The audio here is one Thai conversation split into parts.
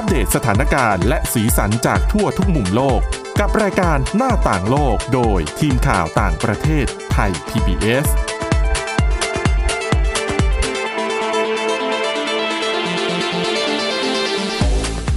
อัปเดตสถานการณ์และสีสันจากทั่วทุกมุมโลก กับรายการหน้าต่างโลกโดยทีมข่าวต่างประเทศไทย PBS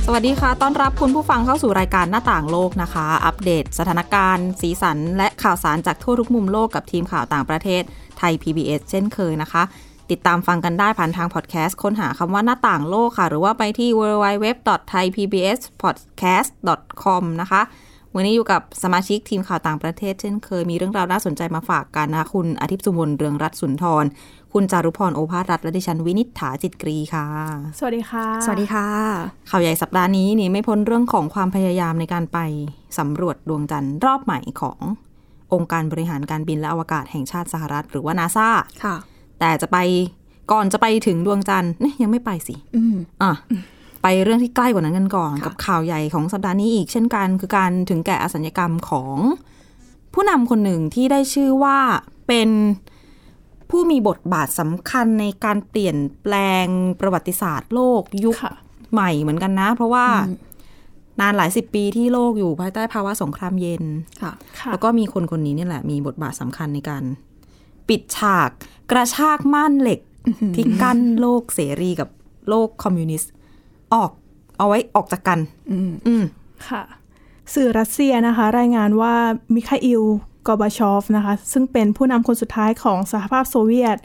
สวัสดีค่ะ ต้อนรับคุณผู้ฟังเข้าสู่รายการหน้าต่างโลกนะคะ อัปเดตสถานการณ์ สีสัน และข่าวสารจากทั่วทุกมุมโลกกับทีมข่าวต่างประเทศไทย PBS เช่นเคยนะคะ ติดตามฟังกันได้ผ่านทางพอดแคสต์ค้นหาคำว่าหน้าต่างโลกค่ะ หรือว่าไปที่ www.thaipbspodcast.com นะคะ วันนี้อยู่กับสมาชิกทีมข่าวต่างประเทศเช่นเคยมีเรื่องราวน่าสนใจมาฝากกันนะคะคุณอาทิตย์สุมนเรืองรัตน์สุนทร คุณจารุพรโอภาสรัตน์และดิฉันวินิษฐาจิตกรีค่ะ สวัสดีค่ะ สวัสดีค่ะ ข่าวใหญ่สัปดาห์นี้นี่ไม่พ้นเรื่องของความพยายามในการไปสำรวจดวงจันทร์รอบใหม่ขององค์การบริหารการบินและอวกาศแห่งชาติสหรัฐ หรือว่านาซาค่ะ แต่จะไปก่อนจะไปถึงดวงจันทร์เนี่ยยังไม่ไปสิอืมอะไปเรื่องที่ใกล้กว่านั้นกันก่อนค่ะกับข่าวใหญ่ของสัปดาห์นี้อีกเช่นกัน คือการถึงแก่อสัญญกรรมของผู้นำคนหนึ่งที่ได้ชื่อว่าเป็นผู้มีบทบาทสำคัญในการเปลี่ยนแปลงประวัติศาสตร์โลกยุคค่ะใหม่เหมือนกันนะ เพราะว่านานหลายสิบปีที่โลกอยู่ภายใต้ภาวะสงครามเย็นค่ะค่ะแล้วก็มีคนคนนี้นี่แหละ มีบทบาทสำคัญในการ ปิดฉาก กระชากม่านเหล็กที่กั้นโลกเสรีกับโลกคอมมิวนิสต์ออกเอาไว้ออกจากกันอืมอืมค่ะ สื่อรัสเซียนะคะ รายงานว่ามิคาอิลกอบาชอฟนะคะ ซึ่งเป็นผู้นำคนสุดท้ายของสหภาพโซเวียต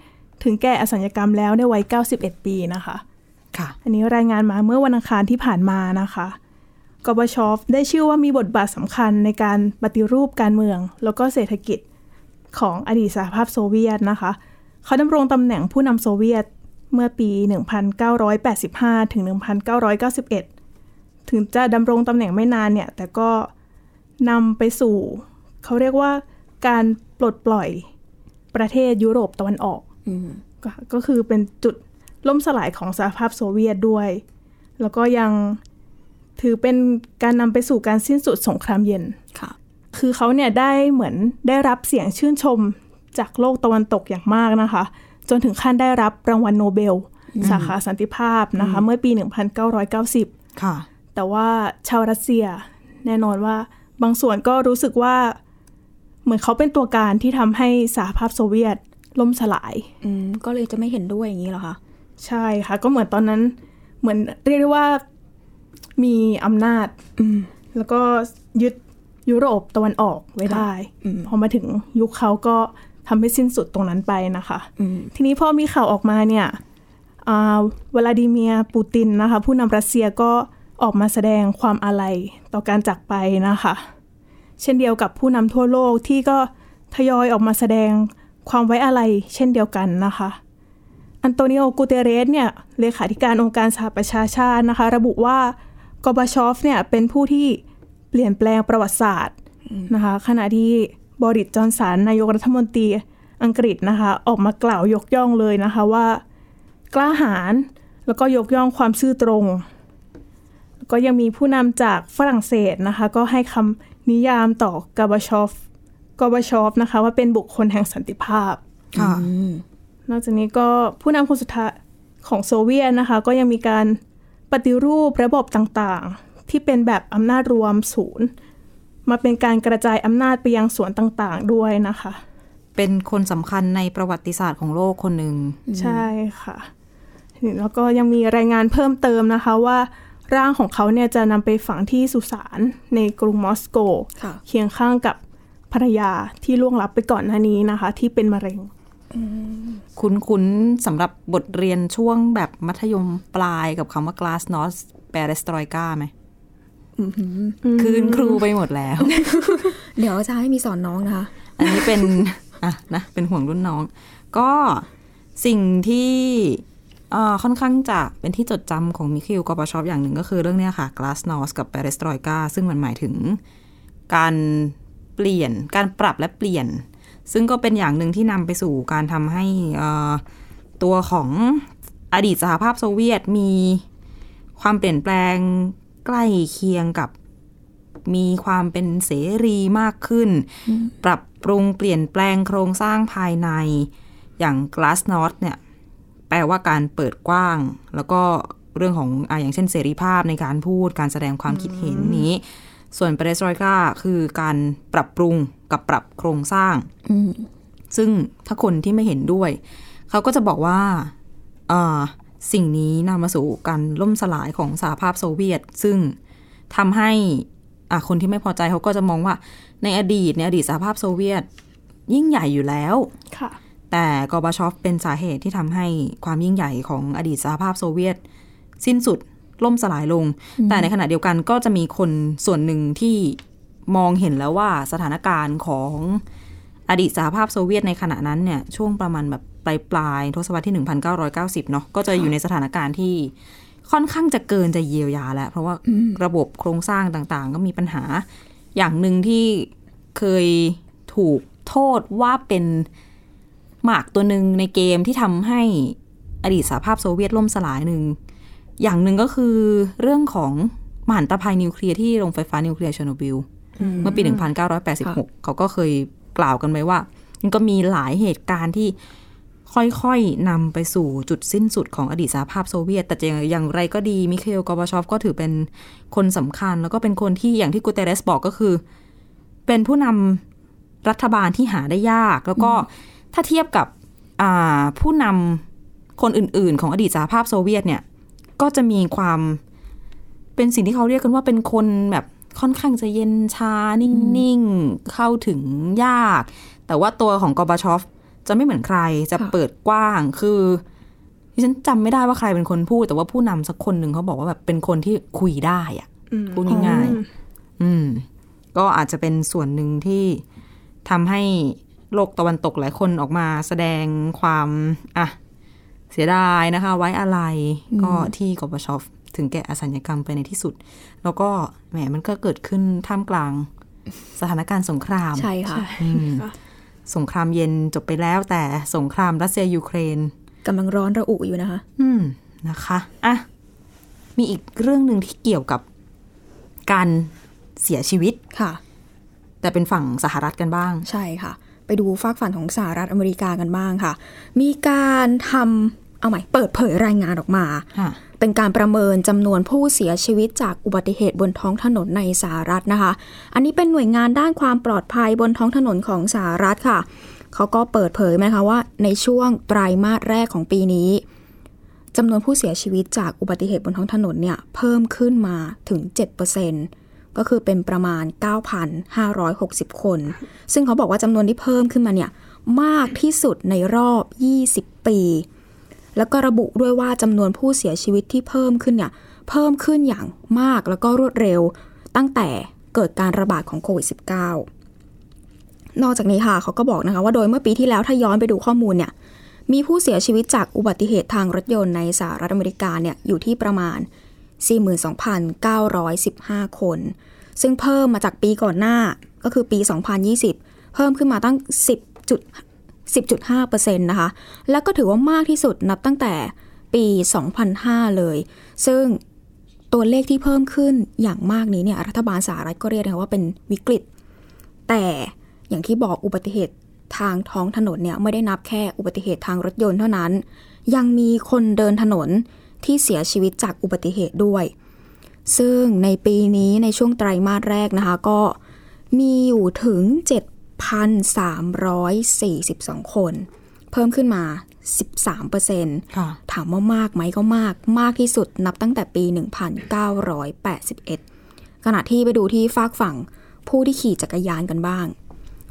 ถึงแก่อสัญญกรรมแล้วในวัย 91 ปีนะคะ ค่ะ อันนี้รายงานมาเมื่อวันอังคารที่ผ่านมานะคะกอบาชอฟได้ชื่อว่ามีบทบาทสำคัญในการปฏิรูปการเมือง แล้วก็เศรษฐกิจของอดีตสหภาพโซเวียตนะคะเขาดำรงตำแหน่งผู้นำโซเวียตเมื่อปี 1985 ถึง 1991 ถึงจะดำรงตำแหน่งไม่นานเนี่ย แต่ก็นำไปสู่ เขาเรียกว่าการปลดปล่อยประเทศยุโรปตะวันออกอืมก็ก็คือเป็นจุดล่มสลายของสหภาพโซเวียตด้วย แล้วก็ยังถือเป็นการนำไปสู่การสิ้นสุดสงครามเย็น ค่ะ คือเขาเนี่ยได้เหมือนได้รับเสียงชื่นชม จากโลกตะวันตกอย่างมากนะคะ จนถึงขั้นได้รับรางวัลโนเบล สาขาสันติภาพนะคะ เมื่อปี 1990 ค่ะ แต่ว่าชาวรัสเซียแน่นอนว่าบางส่วนก็รู้สึกว่าเหมือนเขาเป็นตัวการที่ทำให้สหภาพโซเวียตล่มสลาย อืม ก็เลยจะไม่เห็นด้วยอย่างนี้เหรอคะ ใช่ค่ะ ก็เหมือนตอนนั้น เหมือนเรียกได้ว่ามีอำนาจ อืม แล้วก็ยึดยุโรปตะวันออกไว้ได้อืมพอมาถึงยุคเขาก็ ทำให้สิ้นสุดตรงนั้นไปนะคะอืมทีนี้พอมีข่าวออกมาเนี่ยอ่าวลาดิเมียร์ปูตินนะคะ ผู้นำรัสเซียก็ออกมาแสดงความอาลัยต่อการจากไปนะคะ เช่นเดียวกับผู้นำทั่วโลกที่ก็ทยอยออกมาแสดงความไว้อาลัยเช่นเดียวกันนะคะ อันโตนิโอกูเตเรสเนี่ยเลขาธิการองค์การสหประชาชาตินะคะ ระบุว่ากอร์บาชอฟเนี่ยเป็นผู้ที่เปลี่ยนแปลงประวัติศาสตร์นะคะขณะที่ บอริสจอห์นสันนายกรัฐมนตรีอังกฤษนะคะ ออกมากล่าวยกย่องเลยนะคะว่า กล้าหาญแล้วก็ยกย่องความซื่อตรงแล้วก็ยังมีผู้นำจากฝรั่งเศสนะคะ ก็ให้คำนิยามต่อกาบาชอฟกอบาชอฟนะคะ ว่าเป็นบุคคลแห่งสันติภาพค่ะอืมนอกจากนี้ก็ผู้นำคนสุดท้ายของโซเวียตนะคะ ก็ยังมีการปฏิรูประบบต่างๆ ที่เป็นแบบอำนาจรวมศูนย์ มาเป็นการกระจายอำนาจไปยังส่วนต่างๆด้วยนะคะ เป็นคนสำคัญในประวัติศาสตร์ของโลกคนหนึ่งใช่ค่ะแล้วก็ยังมีรายงานเพิ่มเติมนะคะว่าร่างของเขาเนี่ยจะนำไปฝังที่สุสานในกรุงมอสโกค่ะเคียงข้างกับภรรยาที่ล่วงลับไปก่อนหน้านี้นะคะ ที่เป็นมะเร็ง คุ้นๆสำหรับบทเรียนช่วงแบบมัธยมปลายกับคำว่า glasnost perestroika ไหมอืมหืม คืนครูไปหมดแล้ว เดี๋ยวจะให้มีสอนน้องนะคะ อันนี้เป็นอะนะเป็นห่วงรุ่นน้อง ก็สิ่งที่เอ่อค่อนข้างจะเป็นที่จดจำของมิคิลกอปชอปอย่างหนึ่งก็คือเรื่องเนี้ยค่ะ glasnost กับ perestroika ซึ่งมันหมายถึงการเปลี่ยนการปรับและเปลี่ยน ซึ่งก็เป็นอย่างหนึ่งที่นำไปสู่การทำให้เอ่อตัวของอดีตสหภาพโซเวียตมีความเปลี่ยนแปลง ใกล้เคียงกับมีความเป็นเสรีมากขึ้น ปรับปรุงเปลี่ยนแปลงโครงสร้างภายใน อย่าง glasnost เนี่ย แปลว่าการเปิดกว้าง แล้วก็เรื่องของอ่าอย่างเช่นเสรีภาพในการพูดการแสดงความคิดเห็นนี้ ส่วนเปเรสรอยกาคือการปรับปรุงกับปรับโครงสร้างอืมซึ่งถ้าคนที่ไม่เห็นด้วย เขาก็จะบอกว่าอ่า สิ่งนี้นำมาสู่การล่มสลายของสหภาพโซเวียต ซึ่งทำให้อะคนที่ไม่พอใจเขาก็จะมองว่า ในอดีตในอดีตสหภาพโซเวียต ยิ่งใหญ่อยู่แล้วค่ะแต่กอร์บาชอฟเป็นสาเหตุที่ทำให้ความยิ่งใหญ่ของอดีตสหภาพโซเวียต สิ้นสุดล่มสลายลง แต่ในขณะเดียวกันก็จะมีคนส่วนหนึ่งที่มองเห็นแล้วว่าสถานการณ์ของอดีตสหภาพโซเวียตในขณะนั้นเนี่ยช่วงประมาณแบบ ปลายปลายๆทศวรรษที่ 1990 เนาะก็จะอยู่ในสถานการณ์ที่ค่อนข้างจะเกินจะเยียวยาแล้ว เพราะว่าระบบโครงสร้างต่างๆ ก็มีปัญหา อย่างหนึ่งที่เคยถูกโทษว่าเป็นหมากตัวหนึ่งในเกมที่ทำให้อดีตสหภาพโซเวียตล่มสลายหนึ่ง อย่างหนึ่งก็คือเรื่องของมหันตภัยนิวเคลียร์ที่โรงไฟฟ้านิวเคลียร์เชอร์โนบิลเมื่อปี 1986 เขาก็เคยกล่าวกันไว้ว่า มันก็มีหลายเหตุการณ์ที่ ค่อยๆนำไปสู่จุดสิ้นสุดของอดีตสหภาพโซเวียต แต่อย่างไรก็ดีมิเคลกอร์บาชอฟก็ถือเป็นคนสำคัญ แล้วก็เป็นคนที่อย่างที่กูเตเรสบอกก็คือ เป็นผู้นำรัฐบาลที่หาได้ยาก แล้วก็ถ้าเทียบกับอ่าผู้นำคนอื่น ๆ ของอดีตสหภาพโซเวียตเนี่ย ก็จะมีความเป็นสิ่งที่เขาเรียกกันว่าเป็นคนแบบค่อนข้างจะเย็นชานิ่ง ๆ เข้าถึงยาก แต่ว่าตัวของกอร์บาชอฟ จะไม่เหมือนใครจะเปิดกว้างคือดิฉันจำไม่ได้ว่าใครเป็นคนพูด แต่ว่าผู้นำสักคนหนึ่งเขาบอกว่าแบบเป็นคนที่คุยได้อะอืมพูดง่ายๆอืม ก็อาจจะเป็นส่วนหนึ่งที่ทำให้โลกตะวันตกหลายคนออกมาแสดงความอะเสียดายนะคะ ไว้อะไรก็ที่กบชอฟถึงแก่อสัญญกรรมไปในที่สุด แล้วก็แหมมันก็เกิดขึ้นท่ามกลางสถานการณ์สงคราม ใช่ค่ะอืม สงครามเย็นจบไปแล้ว แต่สงครามรัสเซียยูเครนกำลังร้อนระอุอยู่นะคะ อืมนะคะอะมีอีกเรื่องหนึ่งที่เกี่ยวกับการเสียชีวิตค่ะ แต่เป็นฝั่งสหรัฐกันบ้าง ใช่ค่ะ ไปดูฝากฝั่งของสหรัฐอเมริกากันบ้างค่ะ มีการทำ เอาใหม่เปิดเผยรายงานออกมาค่ะเป็นการประเมินจำนวนผู้เสียชีวิตจากอุบัติเหตุบนท้องถนนในสหรัฐนะคะ อันนี้เป็นหน่วยงานด้านความปลอดภัยบนท้องถนนของสหรัฐค่ะ เขาก็เปิดเผยนะคะว่าในช่วงไตรมาสแรกของปีนี้จำนวนผู้เสียชีวิตจากอุบัติเหตุบนท้องถนนเนี่ยเพิ่มขึ้นมาถึง 7%ก็คือเป็นประมาณ 9,560 คน ซึ่งเขาบอกว่าจำนวนที่เพิ่มขึ้นมาเนี่ยมากที่สุดในรอบ 20 ปี แล้วก็ระบุด้วยว่าจำนวนผู้เสียชีวิตที่เพิ่มขึ้นเนี่ยเพิ่มขึ้นอย่างมากแล้วก็รวดเร็ว ตั้งแต่เกิดการระบาดของโควิด -19 นอกจากนี้ค่ะเขาก็บอกนะคะว่าโดยเมื่อปีที่แล้วถ้าย้อนไปดูข้อมูลเนี่ยมีผู้เสียชีวิตจากอุบัติเหตุทางรถยนต์ในสหรัฐอเมริกาเนี่ยอยู่ที่ประมาณ 42,915 คน ซึ่งเพิ่มมาจากปีก่อนหน้าก็คือปี 2020 เพิ่มขึ้นมาตั้ง 10จุด 10.5%นะคะ แล้วก็ถือว่ามากที่สุดนับตั้งแต่ปี 2005 เลย ซึ่งตัวเลขที่เพิ่มขึ้นอย่างมากนี้เนี่ยรัฐบาลสหรัฐก็เรียกว่าเป็นวิกฤต แต่อย่างที่บอกอุบัติเหตุทางท้องถนนเนี่ยไม่ได้นับแค่อุบัติเหตุทางรถยนต์เท่านั้น ยังมีคนเดินถนนที่เสียชีวิตจากอุบัติเหตุด้วย ซึ่งในปีนี้ในช่วงไตรมาสแรกนะคะ ก็มีอยู่ถึง 7,342 คน เพิ่มขึ้นมา 13%ค่ะถามว่ามากไหมก็มาก มากที่สุดนับตั้งแต่ปี 1981 ขณะที่ไปดูที่ฝากฝั่งผู้ที่ขี่จักรยานกันบ้าง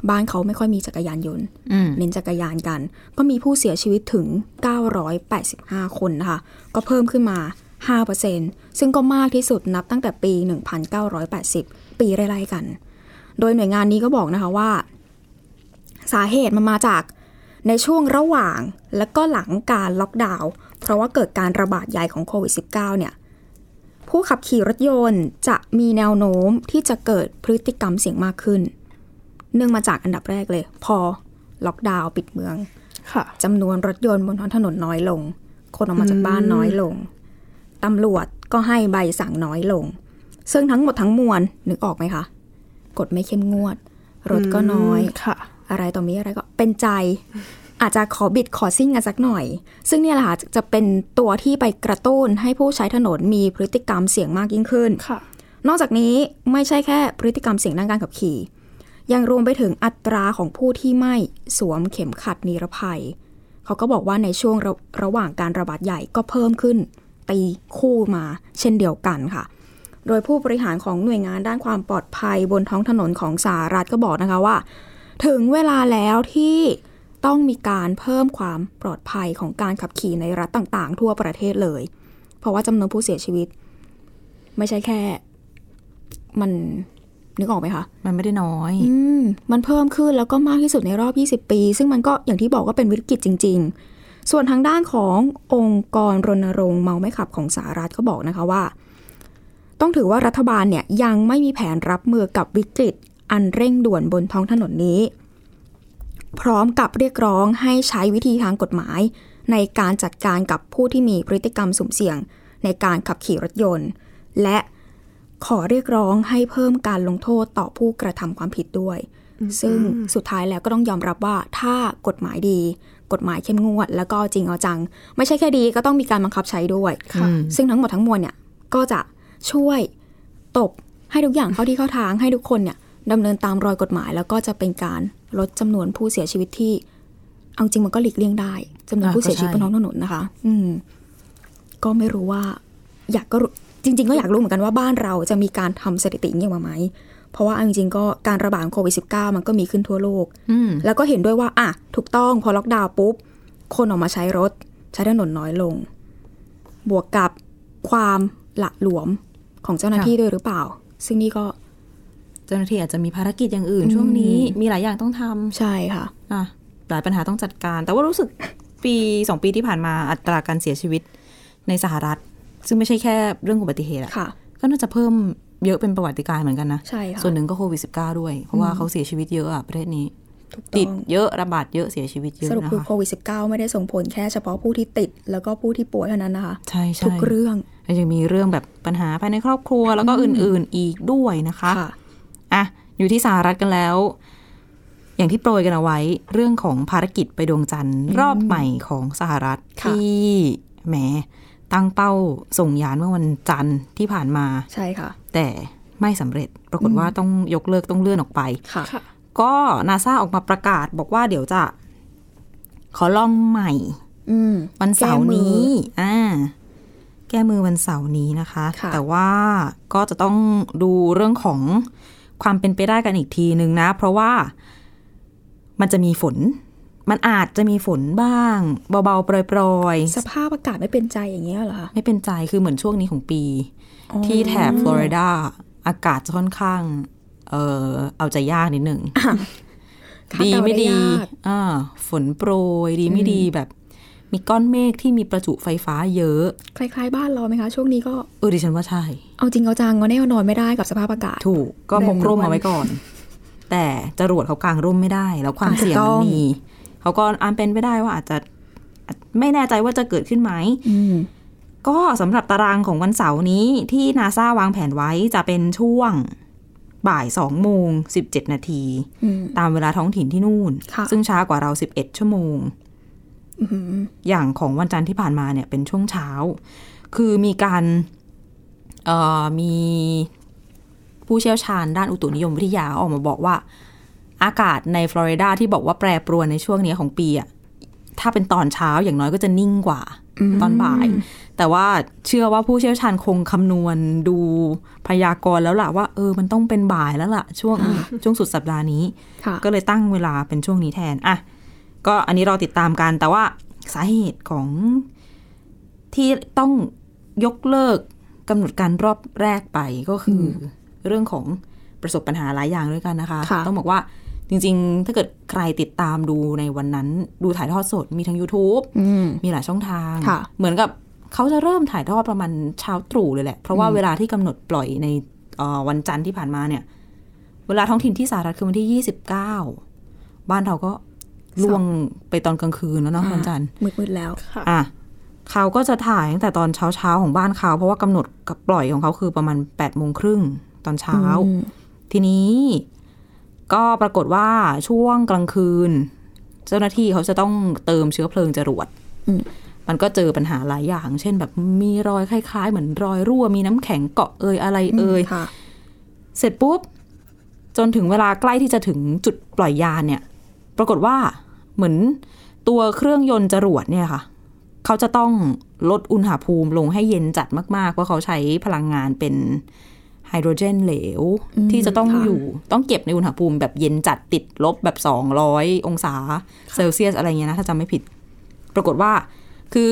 บ้านเขาไม่ค่อยมีจักรยานยนต์อืมเน้นจักรยานกัน ก็มีผู้เสียชีวิตถึง 985 คนนะคะ ก็เพิ่มขึ้นมา 5%ซึ่งก็มากที่สุดนับตั้งแต่ปี 1980 ปีไล่ๆกัน โดยหน่วยงานนี้ก็บอกนะคะว่า สาเหตุมันมาจากในช่วงระหว่างและก็หลังการล็อกดาวน์เพราะว่าเกิดการระบาดใหญ่ของโควิด -19 เนี่ยผู้ขับขี่รถยนต์จะมีแนวโน้มที่จะเกิดพฤติกรรมเสี่ยงมากขึ้น เนื่องมาจากอันดับแรกเลย พอล็อกดาวน์ปิดเมืองค่ะจำนวนรถยนต์บนท้องถนนน้อยลง คนออกมาจากบ้านน้อยลงตำรวจก็ให้ใบสั่งน้อยลง ซึ่งทั้งหมดทั้งมวลนึกออกไหมคะกฎไม่เข้มงวด รถก็น้อยค่ะ อะไรต่อมีอะไรก็เป็นใจ อาจจะขอบิดขอซิ่งกันสักหน่อย ซึ่งเนี่ยแหละค่ะจะเป็นตัวที่ไปกระตุ้นให้ผู้ใช้ถนนมีพฤติกรรมเสี่ยงมากยิ่งขึ้นค่ะนอกจากนี้ไม่ใช่แค่พฤติกรรมเสี่ยงด้านการขับขี่ ยังรวมไปถึงอัตราของผู้ที่ไม่สวมเข็มขัดนิรภัย เขาก็บอกว่าในช่วงระระหว่างการระบาดใหญ่ก็เพิ่มขึ้นตีคู่มาเช่นเดียวกันค่ะ โดยผู้บริหารของหน่วยงานด้านความปลอดภัยบนท้องถนนของสหรัฐก็บอกนะคะว่า ถึงเวลาแล้วที่ต้องมีการเพิ่มความปลอดภัยของการขับขี่ในรัฐต่าง ๆ ทั่วประเทศเลย เพราะว่าจำนวนผู้เสียชีวิต ไม่ใช่แค่ มันนึกออกไหมคะ มันไม่ได้น้อยอืมมันเพิ่มขึ้นแล้วก็มากที่สุดในรอบ 20 ปี ซึ่งมันก็อย่างที่บอกว่าเป็นวิกฤตจริง ๆ ส่วนทางด้านขององค์กรรณรงค์เมาไม่ขับของสหรัฐก็บอกนะคะว่า ต้องถือว่ารัฐบาลเนี่ยยังไม่มีแผนรับมือกับวิกฤต อันเร่งด่วนบนท้องถนนนี้ พร้อมกับเรียกร้องให้ใช้วิธีทางกฎหมาย ในการจัดการกับผู้ที่มีพฤติกรรมสุ่มเสี่ยง ในการขับขี่รถยนต์ และขอเรียกร้องให้เพิ่มการลงโทษต่อผู้กระทำความผิดด้วย ซึ่งสุดท้ายแล้วก็ต้องยอมรับว่าถ้ากฎหมายดี กฎหมายเข้มงวด แล้วก็จริงเอาจัง ไม่ใช่แค่ดีก็ต้องมีการบังคับใช้ด้วยค่ะซึ่งทั้งหมดทั้งมวลเนี่ยก็จะช่วยตบให้ทุกอย่างเข้าที่เข้าทางให้ทุกคนเนี่ย ดำเนินตามรอยกฎหมาย แล้วก็จะเป็นการลดจำนวนผู้เสียชีวิตที่ เอาจริงมันก็หลีกเลี่ยงได้จำนวนอะผู้เสียชีวิตบก็นใช่ท้องถนนนะคะ อืม ก็ไม่รู้ว่า อยากก็รู้จริง ๆ ก็อยากรู้เหมือนกันว่าบ้านเราจะมีการทำสถิติอย่างนี้มาไหมเพราะว่าเอาจริงๆก็การระบาดของโควิด -19 มันก็มีขึ้นทั่วโลกอืมแล้วก็เห็นด้วยว่า อะ ถูกต้องพอล็อกดาวน์ปุ๊บ คนออกมาใช้รถ ใช้ถนนน้อยลง บวกกับความหละหลวมของเจ้าหน้าที่ด้วยหรือเปล่า ซึ่งนี่ก็ เจ้าหน้าที่อาจจะมีภารกิจอย่างอื่น ช่วงนี้มีหลายอย่างต้องทำใช่ค่ะอะหลายปัญหาต้องจัดการ แต่ว่ารู้สึกปีสองปีที่ผ่านมาอัตราการเสียชีวิตในสหรัฐ ซึ่งไม่ใช่แค่เรื่องอุบัติเหตุอะค่ะก็น่าจะเพิ่มเยอะเป็นประวัติการณ์เหมือนกันนะใช่ค่ะส่วนหนึ่งก็โควิด -19 ด้วย เพราะว่าเขาเสียชีวิตเยอะอะประเทศนี้ถูกติต้ดองเยอะระบาดเยอะเสียชีวิตเยอะสรุปนะคือคะโควิด -19 ไม่ได้ส่งผลแค่เฉพาะผู้ที่ติด แล้วก็ผู้ที่ป่วยเท่านั้นนะคะ ใช่ใช่ทุกเรื่องแล้วยังมีเรื่องแบบปัญหาภายในครอบครัวแล้วก็อื่น ๆ อีกด้วยนะคะค่ะ อะอยู่ที่สหรัฐกันแล้ว อย่างที่โปรยกันเอาไว้เรื่องของภารกิจไปดวงจันทร์รอบใหม่ของสหรัฐค่ะที่แหมตั้งเป้าส่งยานเมื่อวันจันทร์ที่ผ่านมาใช่ค่ะ แต่ไม่สำเร็จปรากฏว่าต้องยกเลิกต้องเลื่อนออกไปค่ะค่ะก็นาซาออกมาประกาศบอกว่าเดี๋ยวจะ ขอลองใหม่อืมวันเสาร์แก้มือนี้อ่าแก้มือวันเสาร์นี้นะคะค่ะแต่ว่าก็จะต้องดูเรื่องของ ความเป็นไปได้กันอีกทีนึงนะ เพราะว่ามันจะมีฝน มันอาจจะมีฝนบ้าง เบาๆปล่อยสภาพอากาศไม่เป็นใจอย่างเงี้ยเหรอคะๆไม่เป็นใจคือเหมือนช่วงนี้ของปีอ๋อที่แถบฟลอริดาอากาศจะค่อนข้าง เออเอาใจยากนิดหนึ่งคาดดีเดาไม่ดียากอ่าฝนโปรยดีไม่ดีแบบ มีก้อนเมฆที่มีประจุไฟฟ้าเยอะ คล้ายๆ บ้านเราไหมคะ ช่วงนี้ก็เออดิฉันว่าใช่ เอาจริงเอาจังก็แน่นอนไม่ได้กับสภาพอากาศ ถูก ก็แรงพกร่มวันเอาไว้ก่อน แต่จรวดเขากางร่มไม่ได้ แล้วความอะเสี่ยงถูกต้มัอนงมีเขาก็อันเป็นไปได้ว่าอาจจะอาจไม่แน่ใจว่าจะเกิดขึ้นไหมอืมก็สำหรับตารางของวันเสาร์นี้ที่นาซาวางแผนไว้จะเป็นช่วงบ่ายสองโมงสิบเจ็ดนาทีอืมตามเวลาท้องถิ่นที่นู่นค่ะซึ่งช้ากว่าเราสิบเอ็ดชั่วโมง อื้อหืออย่างของวันจันทร์ที่ผ่านมาเนี่ยเป็นช่วงเช้า คือมีการเอ่อมีผู้เชี่ยวชาญด้านอุตุนิยมวิทยาออกมาบอกว่า อากาศในฟลอริดาที่บอกว่าแปรปรวนในช่วงนี้ของปีอะถ้าเป็นตอนเช้าอย่างน้อยก็จะนิ่งกว่าตอนบ่าย แต่ว่าเชื่อว่าผู้เชี่ยวชาญคงคำนวณดูพยากรณ์แล้วล่ะว่า เออมันต้องเป็นบ่ายแล้วล่ะ ช่วงช่วงสุดสัปดาห์นี้ค่ะก็เลยตั้งเวลาเป็นช่วงนี้แทนอะ ก็อันนี้เราติดตามกัน แต่ว่าสาเหตุของที่ต้องยกเลิกกำหนดการรอบแรกไปก็คืออเรื่องของประสบปัญหาหลายอย่างด้วยกันนะคะค่ะต้องบอกว่าจริง ๆ ถ้าเกิดใครติดตามดูในวันนั้น ดูถ่ายทอดสดมีทั้ง YouTube อืมมีหลายช่องทางค่ะเหมือนกับเขาจะเริ่มถ่ายทอดประมาณเช้าตรู่เลยแหละ เพราะว่าเวลาที่กำหนดปล่อยในเอ่อวันจันทร์ที่ผ่านมาเนี่ย เวลาท้องถิ่นที่สหรัฐคือวันที่ 29 บ้านเราก็ ล่วงไปตอนกลางคืนแล้วเนาะวันจันทร์มืดๆแล้วค่ะอะเขาก็จะถ่ายตั้งแต่ตอนเช้าเช้าๆของบ้านเขาเพราะว่ากำหนดกับปล่อยของเขาคือประมาณ8ปดโมงครึ่งตอนเช้าอืมทีนี้ก็ปรากฏว่าช่วงกลางคืน เจ้าหน้าที่เขาจะต้องเติมเชื้อเพลิงจรวดอืมมันก็เจอปัญหาหลายอย่าง เช่นแบบมีรอยคล้ายๆ เหมือนรอยรั่ว มีน้ำแข็งเกาะเอยอะไรเอยค่ะเสร็จปุ๊บ จนถึงเวลาใกล้ที่จะถึงจุดปล่อยยานเนี่ย ปรากฏว่า เหมือนตัวเครื่องยนต์จรวดเนี่ยค่ะ เขาจะต้องลดอุณหภูมิลงให้เย็นจัดมากๆเพราะเขาใช้พลังงานเป็นไฮโดรเจนเหลวอืมที่จะต้องค่ะอยู่ต้องเก็บในอุณหภูมิแบบเย็นจัดติดลบแบบ200องศาเซลเซียสอะไรเงี้ยนะ ถ้าจำไม่ผิด ปรากฏว่า คือ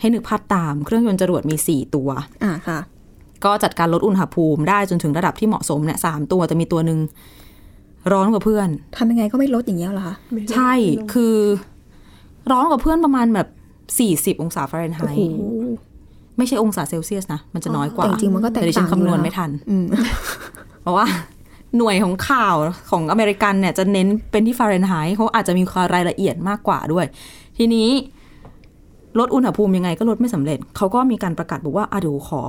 ให้นึกภาพตามเครื่องยนต์จรวดมี4ตัวอ่าค่ะ ก็จัดการลดอุณหภูมิได้จนถึงระดับที่เหมาะสมเนี่ยสามตัวแต่มีตัวหนึ่ง ร้อนกว่าเพื่อนทำยังไงก็ไม่ลดอย่างเงี้ยเหรอคะไม่ได้ใช่ลงคือร้อนกว่าเพื่อนประมาณแบบสี่สิบองศาฟาเรนไฮโอ้ต์โหไม่ใช่องศาเซลเซียสนะ มันจะน้อยกว่าแต่จริงๆมันก็แตกดิฉัต่างนคำนวณอยู่นะไม่ทันอืมเพราะว่าหน่วยของข่าวของอเมริกันเนี่ยจะเน้นเป็นที่ฟาเรนไฮต์เขาอาจจะมีรายละเอียดมากกว่าด้วย ทีนี้ลดอุณหภูมิยังไงก็ลดไม่สำเร็จ เขาก็มีการประกาศบอกว่าอะเดี๋ยวขอ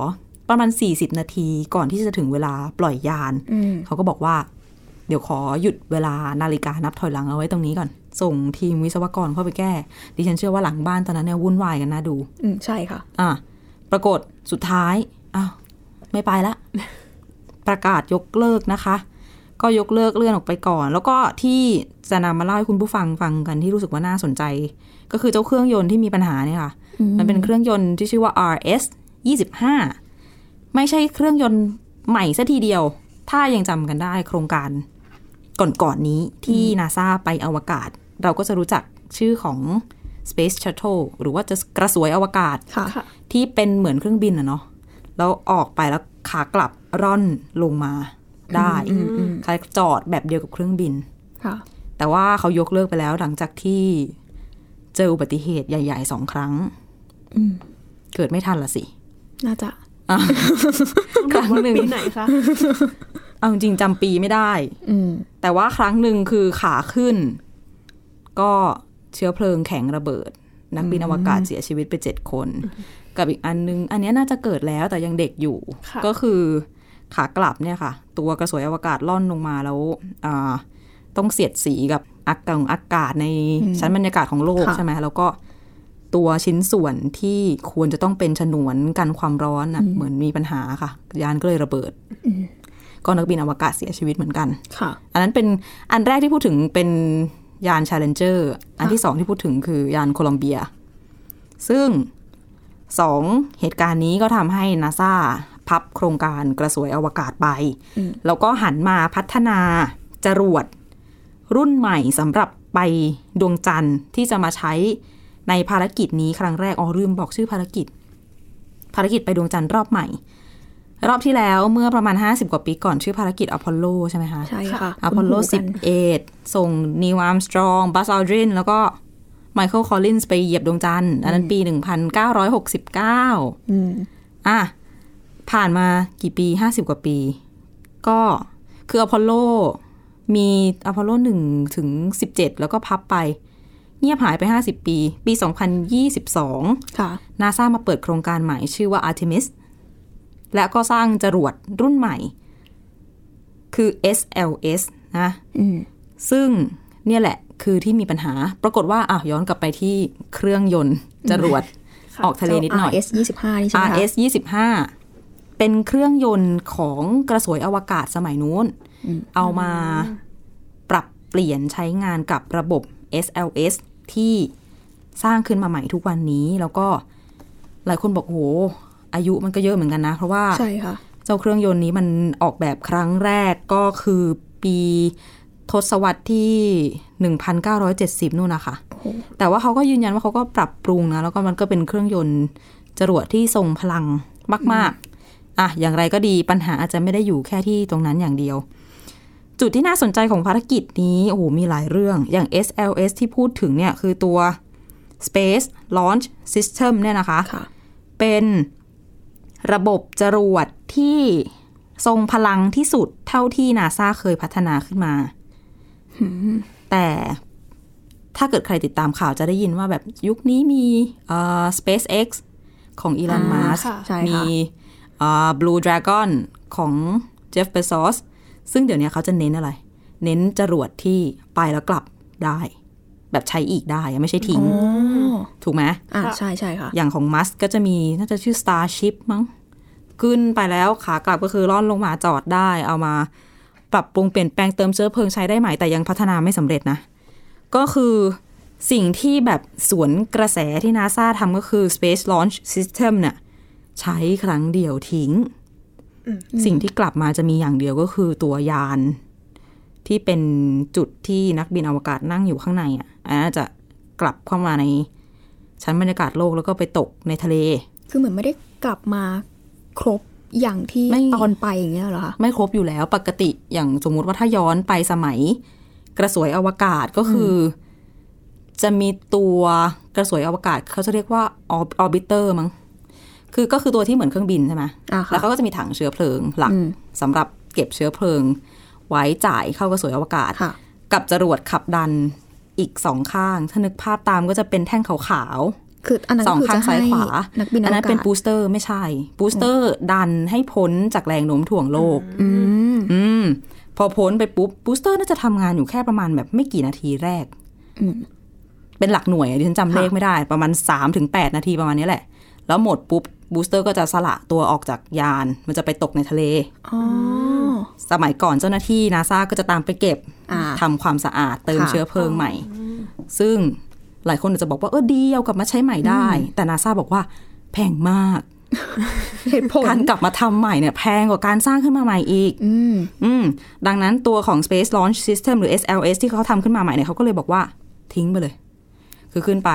ประมาณ 40 นาทีก่อนที่จะถึงเวลาปล่อยยานอืมเขาก็บอกว่า เดี๋ยวขอหยุดเวลานาฬิกานับถอยหลังเอาไว้ตรงนี้ก่อน ส่งทีมวิศวกรเข้าไปแก้ ดิฉันเชื่อว่าหลังบ้านตอนนั้นเนี่ยวุ่นวายกันน่าดู อืมใช่ค่ะ อะ ปรากฏสุดท้ายอ้าวไม่ไปละ ประกาศยกเลิกนะคะ ก็ยกเลิกเลื่อนออกไปก่อน แล้วก็ที่จะนำมาเล่าให้คุณผู้ฟังฟังกันที่รู้สึกว่าน่าสนใจ ก็คือเจ้าเครื่องยนต์ที่มีปัญหาเนี่ยค่ะ มันเป็นเครื่องยนต์ที่ชื่อว่า RS 25ไม่ใช่เครื่องยนต์ใหม่ซะทีเดียว ถ้ายังจำกันได้โครงการก่อนๆนนี้ที่นาซาไปอวกาศ เราก็จะรู้จักชื่อของ Space Shuttle หรือว่าจะกระสวยอวกาศค่ะค่ะที่เป็นเหมือนเครื่องบินอะเนาะแล้วออกไปแล้วขากลับร่อนลงมาได้อืมอืมคล้ายจอดแบบเดียวกับเครื่องบินค่ะแต่ว่าเขายกเลิกไปแล้วหลังจากที่เจออุบัติเหตุใหญ่ๆสองครั้งอืมเกิดไม่ทันละสิ น่าจะอะ ครั้งหนึ่งปีไหนคะเอาจริงๆจำปีไม่ได้อืมแต่ว่าครั้งหนึ่งคือขาขึ้น ก็เชื้อเพลิงแข็งระเบิด นักบินอวกาศเสียชีวิตไปเจ็ดคน กับอีกอันนึง อันเนี้ยน่าจะเกิดแล้วแต่ยังเด็กอยู่ค่ะก็คือขากลับเนี่ยค่ะ ตัวกระสวยอวกาศล่อนลงมาแล้วอ่าต้องเสียดสีกับอากาศอากาศในชั้นบรรยากาศของโลกค่ะใช่ไหมแล้วก็ ตัวชิ้นส่วนที่ควรจะต้องเป็นฉนวนกันความร้อนน่ะเหมือนมีปัญหาค่ะ ยานก็เลยระเบิดก็นักบินอวกาศเสียชีวิตเหมือนกันค่ะ อันนั้นเป็นอันแรกที่พูดถึงเป็นยาน Challenger อันที่สองที่พูดถึงคือยานโคลัมเบีย ซึ่งสองเหตุการณ์นี้ก็ทำให้นาซาพับโครงการกระสวยอวกาศไปอืมแล้วก็หันมาพัฒนาจรวดรุ่นใหม่สำหรับไปดวงจันทร์ที่จะมาใช้ ในภารกิจนี้ครั้งแรกอ๋อลืมบอกชื่อภารกิจ ภารกิจไปดวงจันทร์รอบใหม่ รอบที่แล้วเมื่อประมาณ 50 กว่าปีก่อนชื่อภารกิจอพอลโลใช่ไหมคะใช่ค่ะอพอลโลคุ้นหูกัน11 ส่งนีว a ร์มสตรองบัสอัลดรินแล้วก็ไมเคิลคอลลินส์ไปเหยียบดวงจันทร์อันนั้นปี 1969อืมอะผ่านมากี่ปี 50 กว่าปี ก็คืออพอลโลมีอพอลโล1ถึง 17 แล้วก็พับไป เงียบหายไป 50 ปี ปี 2022 ค่ะ นาซามาเปิดโครงการใหม่ชื่อว่า Artemis และก็สร้างจรวดรุ่นใหม่ คือ SLS นะอืมซึ่งเนี่ยแหละคือที่มีปัญหา ปรากฏว่าอะย้อนกลับไปที่เครื่องยนต์จรวดออกทะเลนิดหน่อย RS 25นี่ใช่ไหมคะ RS 25เป็นเครื่องยนต์ของกระสวยอวกาศสมัยนู้น เอามาปรับเปลี่ยนใช้งานกับระบบ SLS ที่สร้างขึ้นมาใหม่ทุกวันนี้ แล้วก็หลายคนบอกโหอายุมันก็เยอะเหมือนกันนะ เพราะว่าใช่ค่ะ เจ้าเครื่องยนต์นี้มันออกแบบครั้งแรกก็คือปีทศวรรษที่ 1970 นู่นนะคะ แต่ว่าเขาก็ยืนยันว่าเขาก็ปรับปรุงนะ แล้วก็มันก็เป็นเครื่องยนต์จรวดที่ทรงพลังมาก ๆ อะ อย่างไรก็ดีปัญหาอาจจะไม่ได้อยู่แค่ที่ตรงนั้นอย่างเดียว จุดที่น่าสนใจของภารกิจนี้โอ้โหมีหลายเรื่องอย่าง SLS ที่พูดถึงเนี่ยคือตัว Space Launch System เนี่ยนะคะค่ะเป็นระบบจรวดที่ทรงพลังที่สุดเท่าที่นาซาเคยพัฒนาขึ้นมา แต่ถ้าเกิดใครติดตามข่าวจะได้ยินว่าแบบยุคนี้มีเอ่อ SpaceX ของอีลอนอ่ามัสค่ะใช่ค่ะมีเอ่อ Blue Dragon ของ Jeff Bezos ซึ่งเดี๋ยวนี้เขาจะเน้นอะไร เน้นจรวดที่ไปแล้วกลับได้ แบบใช้อีกได้อะไม่ใช่ทิ้งอ๋อถูกไหมอะใช่ใช่ค่ะ อย่างของมัสก็จะมีน่าจะชื่อ Starship มั้งขึ้นไปแล้วขากลับก็คือล่อนลงมาจอดได้ เอามาปรับปรุงเปลี่ยนแปลงเติมเชื้อเพลิงใช้ได้ใหม่แต่ยังพัฒนาไม่สำเร็จนะ ก็คือสิ่งที่แบบสวนกระแสที่นาซาทำก็คือ Space Launch System เนี่ยใช้ครั้งเดียวทิ้ง สิ่งที่กลับมาจะมีอย่างเดียวก็คือตัวยานที่เป็นจุดที่นักบินอวกาศนั่งอยู่ข้างในอะอันนั้นจะกลับเข้ามาในชั้นบรรยากาศโลกแล้วก็ไปตกในทะเล คือเหมือนไม่ได้กลับมาครบอย่างที่ไม่ตอนไปอย่างเงี้ยเหรอคะไม่ครบอยู่แล้วปกติอย่างสมมุติว่าถ้าย้อนไปสมัย กระสวยอวกาศก็คืออจะมีตัวกระสวยอวกาศเขาจะเรียกว่าออร์บิเตอร์มั้ง คือก็คือตัวที่เหมือนเครื่องบินใช่ไหมอ่าแล้วค่ะเขาก็จะมีถังเชื้อเพลิงหลักอืมสำหรับเก็บเชื้อเพลิง ไว้จ่ายเข้ากระสวยอวกาศค่ะกับจรวดขับดันอีกสองข้าง ถ้านึกภาพตามก็จะเป็นแท่งขาวคืออันนั้นๆสองคือข้างจะซ้ายให้ขวานักบินออันวนั้นกาเป็นศบูสเตอร์ไม่ใช่บูสเตอร์ดันให้พ้นจากแรงโน้มถ่วงโลกอือืมพอพ้นไปปุ๊บ booster น่าจะทำงานอยู่แค่ประมาณแบบไม่กี่นาทีแรกอืมเป็นหลักหน่วยอะดิฉันจำเลขไม่ได้ ประมาณ3าถึงแนาทีประมาณนี้แหละ แล้วหมดปุ๊บ booster ก็จะสละตัวออกจากยาน มันจะไปตกในทะเลอ๋อสมัยก่อนเจ้าหน้าที่นาซาก็จะตามไปเก็บอ่าทำความสะอาดเติมค่ะเชื้อเพลิงใหม่ ซึ่งหลายคนอาจจะบอกว่าเออดีเอากลับมาใช้ใหม่ได้ แต่นาซาบอกว่าแพงมากเหตุผลการกลับมาทำใหม่เนี่ยแพงกว่าการสร้างขึ้นมาใหม่อีก อืมอืมดังนั้นตัวของ Space Launch System หรือ SLS ที่เขาทำขึ้นมาใหม่เนี่ยเขาก็เลยบอกว่าทิ้งไปเลย คือขึ้นไป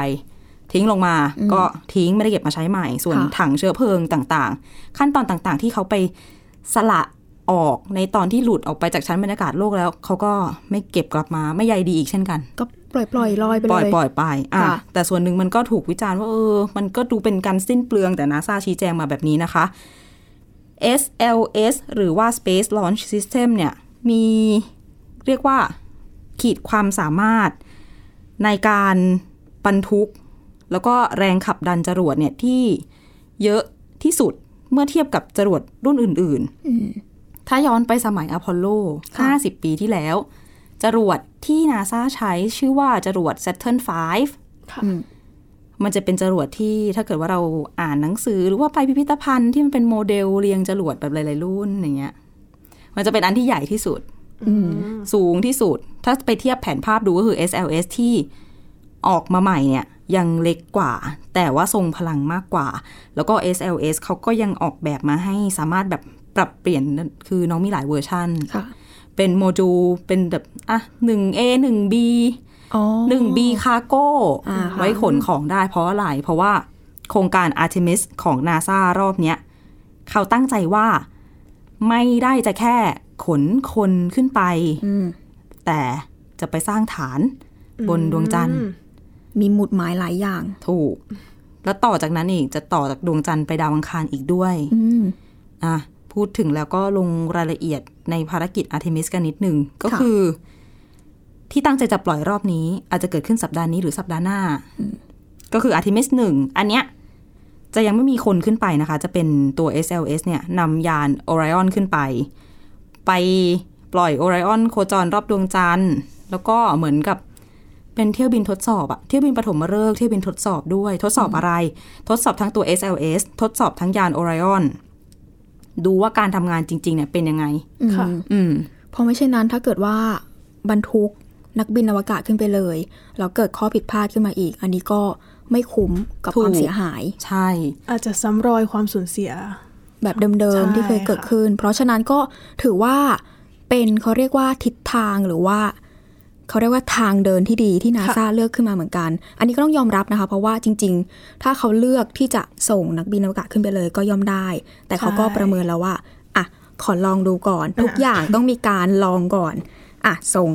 ทิ้งลงมา ก็ทิ้งไม่ได้เก็บมาใช้ใหม่ ส่วนค่ะถังเชื้อเพลิงต่างๆ ขั้นตอนต่างๆ ที่เขาไปสละออกในตอนที่หลุดออกไปจากชั้นบรรยากาศโลกแล้วเขาก็ไม่เก็บกลับมาไม่ใยดีอีกเช่นกัน ก็ปล่อยปล่อยลอยไปปเลล่อยยปล่อยไปอะค่ะแต่ส่วนหนึ่งมันก็ถูกวิจารณ์ว่าเออ มันก็ดูเป็นการสิ้นเปลืองแต่นาซาชี้แจงมาแบบนี้นะคะ SLS หรือว่า Space Launch System เนี่ย มีเรียกว่าขีดความสามารถในการบรรทุก แล้วก็แรงขับดันจรวดเนี่ยที่เยอะที่สุดเมื่อเทียบกับจรวดรุ่นอื่นๆ ถ้าย้อนไปสมัยอพอลโลค่ะ50 ปีที่แล้ว จรวดที่นาซาใช้ชื่อว่าจรวด Saturn V อืมมันจะเป็นจรวดที่ถ้าเกิดว่าเราอ่านหนังสือ หรือว่าไปพิพิธภัณฑ์ที่มันเป็นโมเดลเรียงจรวดแบบหลายๆรุ่นอย่างเงี้ย มันจะเป็นอันที่ใหญ่ที่สุดอืมสูงที่สุด ถ้าไปเทียบแผนภาพดูก็คือ SLS ที่ออกมาใหม่เนี่ย ยังเล็กกว่า แต่ว่าทรงพลังมากกว่า แล้วก็ SLS เขาก็ยังออกแบบมาให้สามารถแบบปรับเปลี่ยนคือน้องมีหลายเวอร์ชันค่ะเป็นโมดูลเป็นแบบอะหนึ่ง A หนึ่ง B อ๋อหนึ่ง B คาโก้อ่าค่ะไว้ขนของได้เพราะอะไร เพราะว่าโครงการ Artemis ของนาซารอบเนี้ยเขาตั้งใจว่าไม่ได้จะแค่ขนคนขึ้นไปอืมแต่จะไปสร้างฐานบนดวงจันทร์ มีหมุดหมายหลายอย่าง ถูก แล้วต่อจากนั้นอีกจะต่อจากดวงจันทร์ไปดาวอังคารอีกด้วยอืมอะพูดถึงแล้วก็ลงรายละเอียดในภารกิจ Artemis กันนิดหนึ่งก็ค่ะคือ ที่ตั้งใจจะปล่อยรอบนี้ อาจจะเกิดขึ้นสัปดาห์นี้หรือสัปดาห์หน้า ก็คือ Artemis หนึ่งอันเนี้ยจะยังไม่มีคนขึ้นไปนะคะ จะเป็นตัว SLS เนี่ยนำยาน Orion ขึ้นไป ไปปล่อย Orion โคจรรอบดวงจันทร์ แล้วก็เหมือนกับ เป็นเที่ยวบินทดสอบอะเที่ยวบินปฐมฤกษ์เที่ยวบินทดสอบด้วย ทดสอบอะไร ทดสอบทั้งตัว SLS ทดสอบทั้งยาน Orion ดูว่าการทำงานจริง ๆ เนี่ยเป็นยังไงอืมค่ะ อืมเพราะไม่เช่นนั้นถ้าเกิดว่าบรรทุกนักบินอวกาศขึ้นไปเลยแล้วเกิดข้อผิดพลาดขึ้นมาอีก อันนี้ก็ไม่คุ้มกับถูกความเสียหาย ใช่ อาจจะซ้ำรอยความสูญเสีย แบบเดิมใช่ๆที่เคยเกิดค่ะขึ้น เพราะฉะนั้นก็ถือว่าเป็นเขาเรียกว่าทิศทางหรือว่า เขาเรียกว่าทางเดินที่ดีที่นาซาเลือกขึ้นมาเหมือนกัน อันนี้ก็ต้องยอมรับนะคะ เพราะว่าจริง ๆ ถ้าเขาเลือกที่จะส่งนักบินอวกาศขึ้นไปเลยก็ย่อมได้ แต่เขาก็ประเมินแล้วว่าอะขอลองดูก่อน ทุกอย่างต้องมีการลองก่อนอะส่ง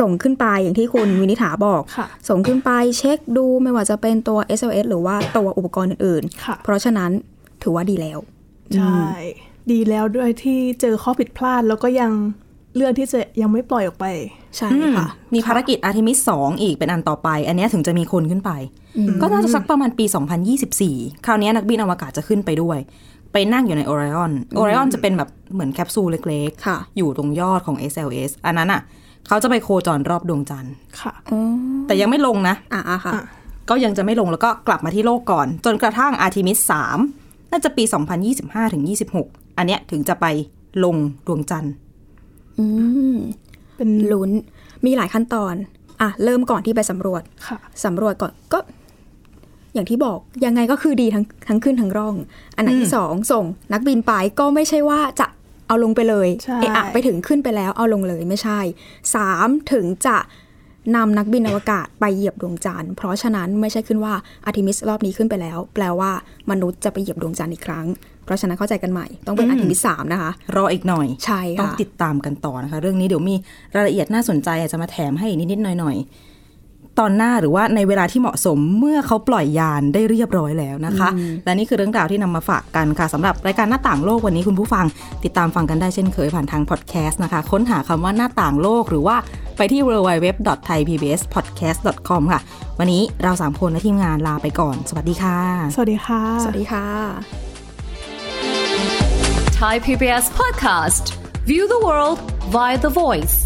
ส่งขึ้นไปอย่างที่คุณวินิษฐาบอกค่ะส่งขึ้นไปเช็คดูไม่ว่าจะเป็นตัว SLS หรือว่าตัวอุปกรณ์อื่นค่ะๆเพราะฉะนั้นถือว่าดีแล้ว ใช่ ดีแล้วด้วยที่เจอข้อผิดพลาดแล้วก็ยัง เลือกที่จะยังไม่ปล่อยออกไป ใช่อืมค่ะ มีภารกิจ Artemis 2อีกเป็นอันต่อไป อันเนี้ยถึงจะมีคนขึ้นไป ก็น่าจะสักประมาณปี 2024 คราวเนี้ยนักบินอวกาศจะขึ้นไปด้วย ไปนั่งอยู่ใน Orion Orion จะเป็นแบบเหมือนแคปซูลเล็กค่ะๆอยู่ตรงยอดของ SLS อันนั้นอะ เขาจะไปโคจรรอบดวงจันทร์ค่ะอ๋อแต่ยังไม่ลงนะอะอะค่ะอะ ก็ยังจะไม่ลงแล้วก็กลับมาที่โลกก่อน จนกระทั่งอาร์ทิมิส3น่าจะปี 2025ถึง26 อันเนี้ยถึงจะไปลงดวงจันทร์ อืมเป็นลุ้นมีหลายขั้นตอน อะ เริ่มก่อนที่ไปสำรวจค่ะสำรวจก่อนก็ อย่างที่บอกยังไงก็คือดีทั้งทั้งขึ้นทั้งร่อง อันดับที่สองส่ง นักบินไปก็ไม่ใช่ว่าจะเอาลงไปเลยใช่เอะอะไปถึงขึ้นไปแล้วเอาลงเลยไม่ใช่สามถึงจะ นำนักบินอวกาศไปเหยียบดวงจันทร์ เพราะฉะนั้นไม่ใช่ขึ้นว่าอาร์ทิมิสรอบนี้ขึ้นไปแล้ว แปลว่ามนุษย์จะไปเหยียบดวงจันทร์อีกครั้ง เพราะฉะนั้นเข้าใจกันใหม่ ต้องเป็นอาร์ทิมิสสามนะคะ รออีกหน่อย ใช่ต้องค่ะติดตามกันต่อนะคะ เรื่องนี้เดี๋ยวมีรายละเอียดน่าสนใจอาจจะมาแถมให้อีกนิดๆหน่อยๆ ตอนหน้าหรือว่าในเวลาที่เหมาะสมเมื่อเขาปล่อยยานได้เรียบร้อยแล้วนะคะ และนี่คือเรื่องราวที่นำมาฝากกันค่ะสำหรับรายการหน้าต่างโลกวันนี้คุณผู้ฟัง ติดตามฟังกันได้เช่นเคยผ่านทางพอดแคสต์นะคะ ค้นหาคำว่าหน้าต่างโลกหรือว่าไปที่ www.thaipbspodcast.com ค่ะ วันนี้เราสามคนและทีมงานลาไปก่อน สวัสดีค่ะ สวัสดีค่ะ สวัสดีค่ะ Thai PBS podcast. View the world via the voice.